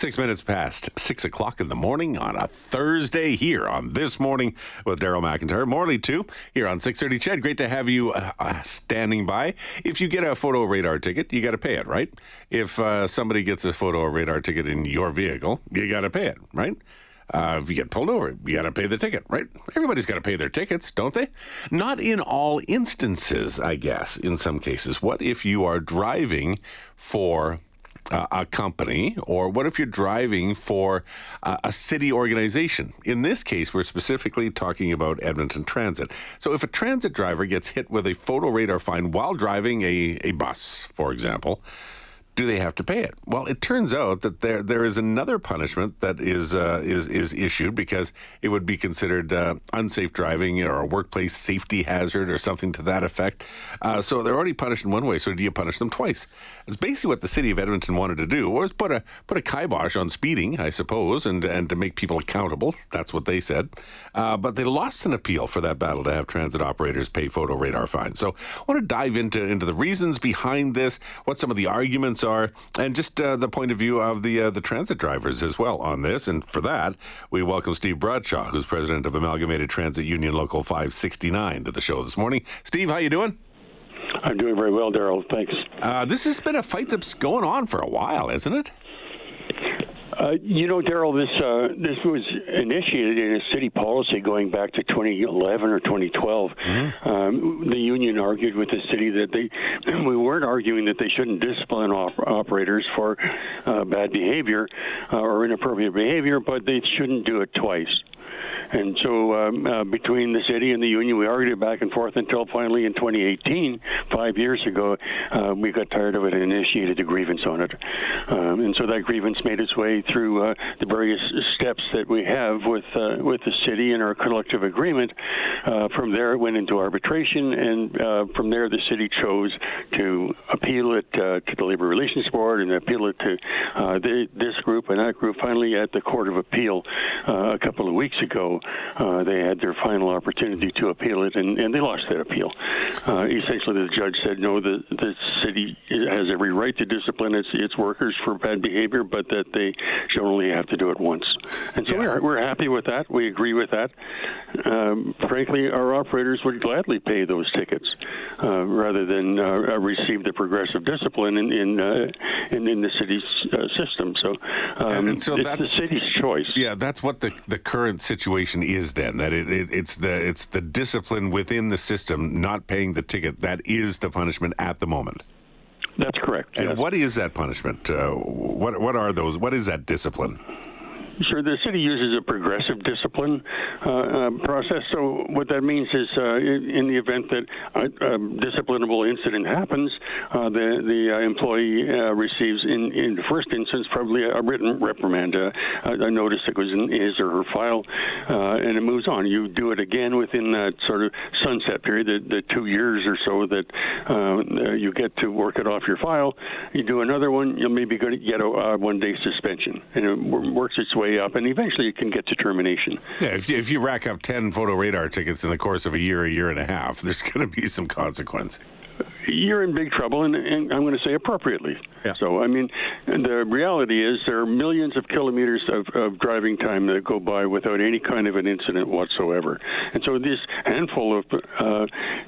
Six minutes past six o'clock in the morning on a Thursday here on This Morning with Daryl McIntyre. Morley, too, here on 630 CHED. Great to have you uh, uh, standing by. If you get a photo radar ticket, you got to pay it, right? If uh, somebody gets a photo radar ticket in your vehicle, you got to pay it, right? Uh, if you get pulled over, you got to pay the ticket, right? Everybody's got to pay their tickets, don't they? Not in all instances, I guess, in some cases. What if you are driving for uh, a company, or what if you're driving for uh, a city organization? In this case, we're specifically talking about Edmonton Transit. So, if a transit driver gets hit with a photo radar fine while driving a, a bus, for example, do they have to pay it? Well, it turns out that there there is another punishment that is uh, is is issued because it would be considered uh, unsafe driving or a workplace safety hazard or something to that effect. Uh, so they're already punished in one way. So do you punish them twice? It's basically what the city of Edmonton wanted to do, was put a put a kibosh on speeding, I suppose, and and to make people accountable. That's what they said. Uh, but they lost an appeal for that battle to have transit operators pay photo radar fines. So I want to dive into into the reasons behind this, what some of the arguments are, and just uh, the point of view of the uh, the transit drivers as well on this. And for that, we welcome Steve Bradshaw, who's president of Amalgamated Transit Union Local 569, to the show this morning. Steve, how you doing? I'm doing very well, Daryl. Thanks. Uh, this has been a fight that's going on for a while, isn't it? Uh, you know, Daryl, this uh, this was initiated in a city policy going back to 2011 or 2012. Mm-hmm. Um, the union argued with the city that they we weren't arguing that they shouldn't discipline op- operators for uh, bad behavior uh, or inappropriate behavior, but they shouldn't do it twice. And so um, uh, between the city and the union, we argued back and forth until finally in 2018, five years ago, uh, we got tired of it and initiated a grievance on it. Um, and so that grievance made its way through uh, the various steps that we have with uh, with the city and our collective agreement. Uh, from there, it went into arbitration, and uh, from there, the city chose to appeal it to the Labor Relations Board and appeal it to the, this group and that group. Finally, at the Court of Appeal a couple of weeks ago, uh, they had their final opportunity to appeal it, and, and they lost that appeal. Uh, essentially, the judge said, no, the, the city has every right to discipline its, its workers for bad behavior, but that they should only have to do it once. And so yeah. we're, we're happy with that. We agree with that. Um, frankly, our operators would gladly pay those tickets uh, rather than uh, receive the progressive discipline in in, uh, in, in, the city's uh, system. So, um, and so it's the city's choice. Yeah, that's what the, the current situation situation is then that it, it, it's the it's the discipline within the system not paying the ticket that is the punishment at the moment. That's correct. And yes. what is that punishment? Uh, what what are those? What is that discipline? Sure, the city uses a progressive discipline uh, uh, process. So what that means is, uh, in, the event that a, a disciplinable incident happens, uh, the the uh, employee uh, receives, in in the first instance, probably a written reprimand, a, a notice that goes in his or her file, and it moves on. You do it again within that sort of sunset period, the, the two years or so that you get to work it off your file. You do another one, you'll maybe get a one day suspension, and it works its way way up, and eventually it can get to termination. Yeah, if if you rack up 10 photo radar tickets in the course of a year, a year and a half, there's going to be some consequence you're in big trouble, and, and I'm going to say appropriately. Yeah. So, I mean, the reality is there are millions of kilometers of, of, driving time that go by without any kind of an incident whatsoever. And so, this handful of uh,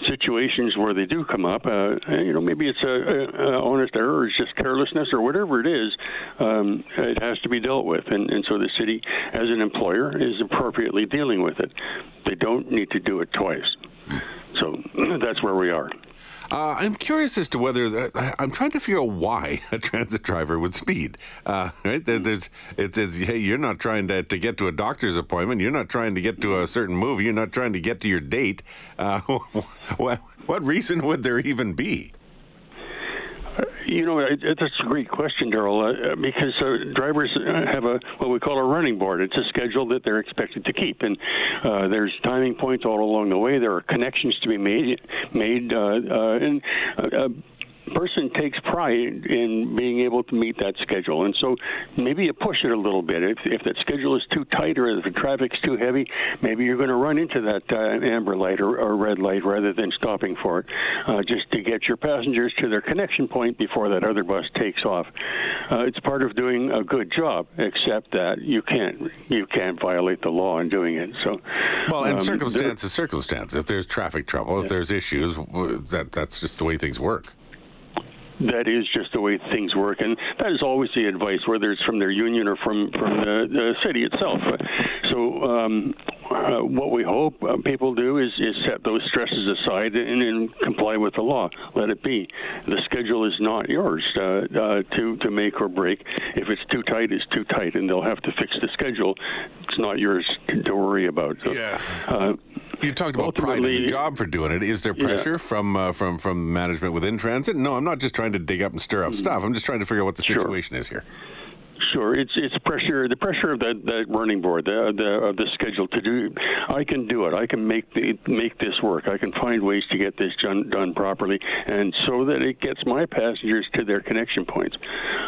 situations where they do come up, uh, you know, maybe it's a, a, a, honest error, or it's just carelessness, or whatever it is, um, it has to be dealt with. And, and so, the city, as an employer, is appropriately dealing with it. They don't need to do it twice. So that's where we are. Uh, I'm curious as to whether the, I'm trying to figure out why a transit driver would speed. Uh, right? There's it's, it's, hey, you're not trying to, to get to a doctor's appointment. You're not trying to get to a certain movie. You're not trying to get to your date. Uh, what, what reason would there even be? You know, that's a great question, Daryl, uh, because uh, drivers have a what we call a running board. It's a schedule that they're expected to keep, and uh, there's timing points all along the way. There are connections to be made, made, uh, uh, and uh, person takes pride in being able to meet that schedule, and so maybe you push it a little bit. If if that schedule is too tight or if the traffic's too heavy, maybe you're going to run into that uh, amber light or, or, red light rather than stopping for it, uh, just to get your passengers to their connection point before that other bus takes off. Uh, it's part of doing a good job, except that you can't you can't violate the law in doing it. So, well, and um, circumstance is circumstance. If there's traffic trouble, yeah. if there's issues, that that's just the way things work that is just the way things work, and that is always the advice, whether it's from their union or from from the, the city itself. So, um, uh, what we hope uh, people do is, is set those stresses aside and, and, comply with the law. Let it be. The schedule is not yours uh, uh, to to make or break. If it's too tight, it's too tight, and they'll have to fix the schedule. It's not yours to worry about. So, yeah. You talked about pride in the job for doing it. Is there pressure yeah. from uh, from from management within transit? No, I'm not just trying to dig up and stir up mm-hmm. stuff. I'm just trying to figure out what the sure. situation is here. Sure, it's it's pressure. The pressure of that, that running board, the the of the schedule to do. I can do it. I can make the make this work. I can find ways to get this done, done properly, and so that it gets my passengers to their connection points.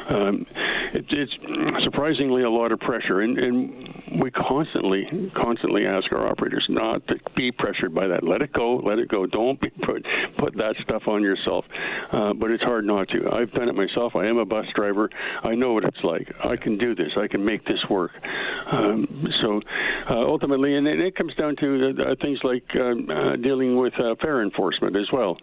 Um, it, it's surprisingly a lot of pressure, and, and we constantly constantly ask our operators not to be pressured by that. Let it go. Let it go. Don't be put put that stuff on yourself. Uh, but it's hard not to. I've done it myself. I am a bus driver. I know what it's like. I can do this. I can make this work. Um, so uh, ultimately, and it comes down to uh, things like um, uh, dealing with uh, fare enforcement as well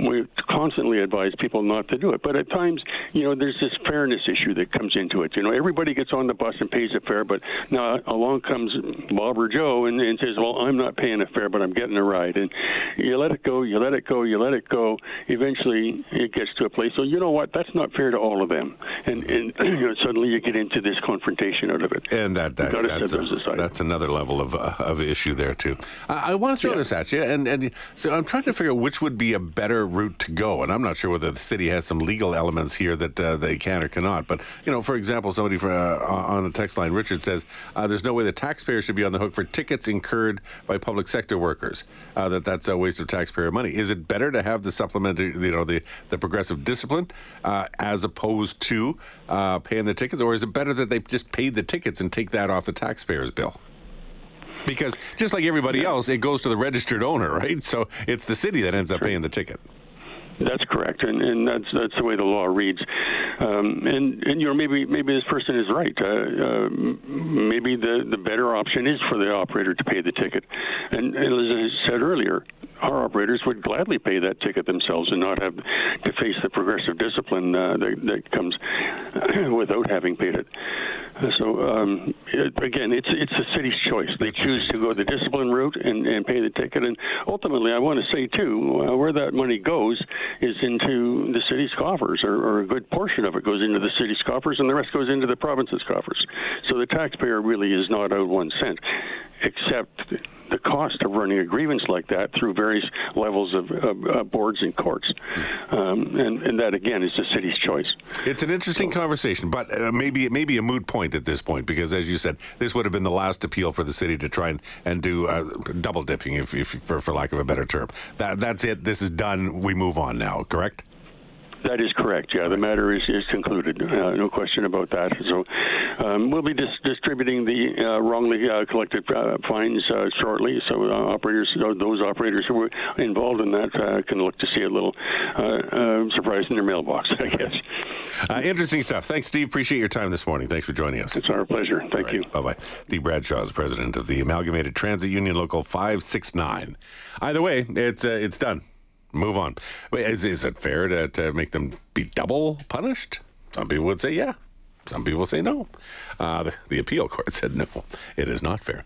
we constantly advise people not to do it. But at times, you know, there's this fairness issue that comes into it. You know, everybody gets on the bus and pays a fare, but now along comes Bob or Joe and, and says, "Well, I'm not paying a fare, but I'm getting a ride." And you let it go, you let it go, you let it go. Eventually, it gets to a place. So you know what? That's not fair to all of them. And and you know, suddenly you get into this confrontation out of it. And that, that that's, a, that's another level of uh, of issue there too. I, I want to throw yeah. this at you, and and so I'm trying to figure out which would be a better better route to go. And I'm not sure whether the city has some legal elements here that uh, they can or cannot. But, you know, for example, somebody for, uh, on the text line, Richard says, uh, there's no way the taxpayer should be on the hook for tickets incurred by public sector workers, uh, that that's a waste of taxpayer money. Is it better to have the supplementary, you know, the, the progressive discipline uh, as opposed to uh, paying the tickets? Or is it better that they just pay the tickets and take that off the taxpayer's bill? Because just like everybody else, it goes to the registered owner, right? So it's the city that ends up paying the ticket. That's correct, and, and that's that's the way the law reads. Um, and and you know maybe maybe this person is right. Uh, uh, maybe the the better option is for the operator to pay the ticket. And, and as I said earlier, our operators would gladly pay that ticket themselves and not have to face the progressive discipline uh, that, that comes without having paid it. So um, it, again, it's it's the city's choice. They choose to go the discipline route and, and pay the ticket. And ultimately, I want to say too, uh, where that money goes is into the city's coffers, or, or, a good portion of it goes into the city's coffers, and the rest goes into the province's coffers. So the taxpayer really is not out one cent, except the cost of running a grievance like that through various levels of, of uh, boards and courts. Um, and, and, that, again, is the city's choice. It's an interesting so, conversation, but uh, maybe maybe a moot point at this point, because as you said, this would have been the last appeal for the city to try and, and do uh, double dipping, if, if, for, for lack of a better term. That, that's it. This is done. We move on now, correct? That is correct. Yeah, the matter is, is concluded. Uh, no question about that. So um, we'll be dis- distributing the uh, wrongly uh, collected uh, fines uh, shortly. So uh, operators, those operators who were involved in that, can look to see a little surprise in their mailbox. I guess. interesting stuff. Thanks, Steve. Appreciate your time this morning. Thanks for joining us. It's our pleasure. Thank right. you. Bye bye. Steve Bradshaw is president of the Amalgamated Transit Union Local 569. Either way, it's it's done move on. Is, is it fair to, to make them be double punished? Some people would say yeah. Some people say no. Uh, the, the appeal court said no, it is not fair.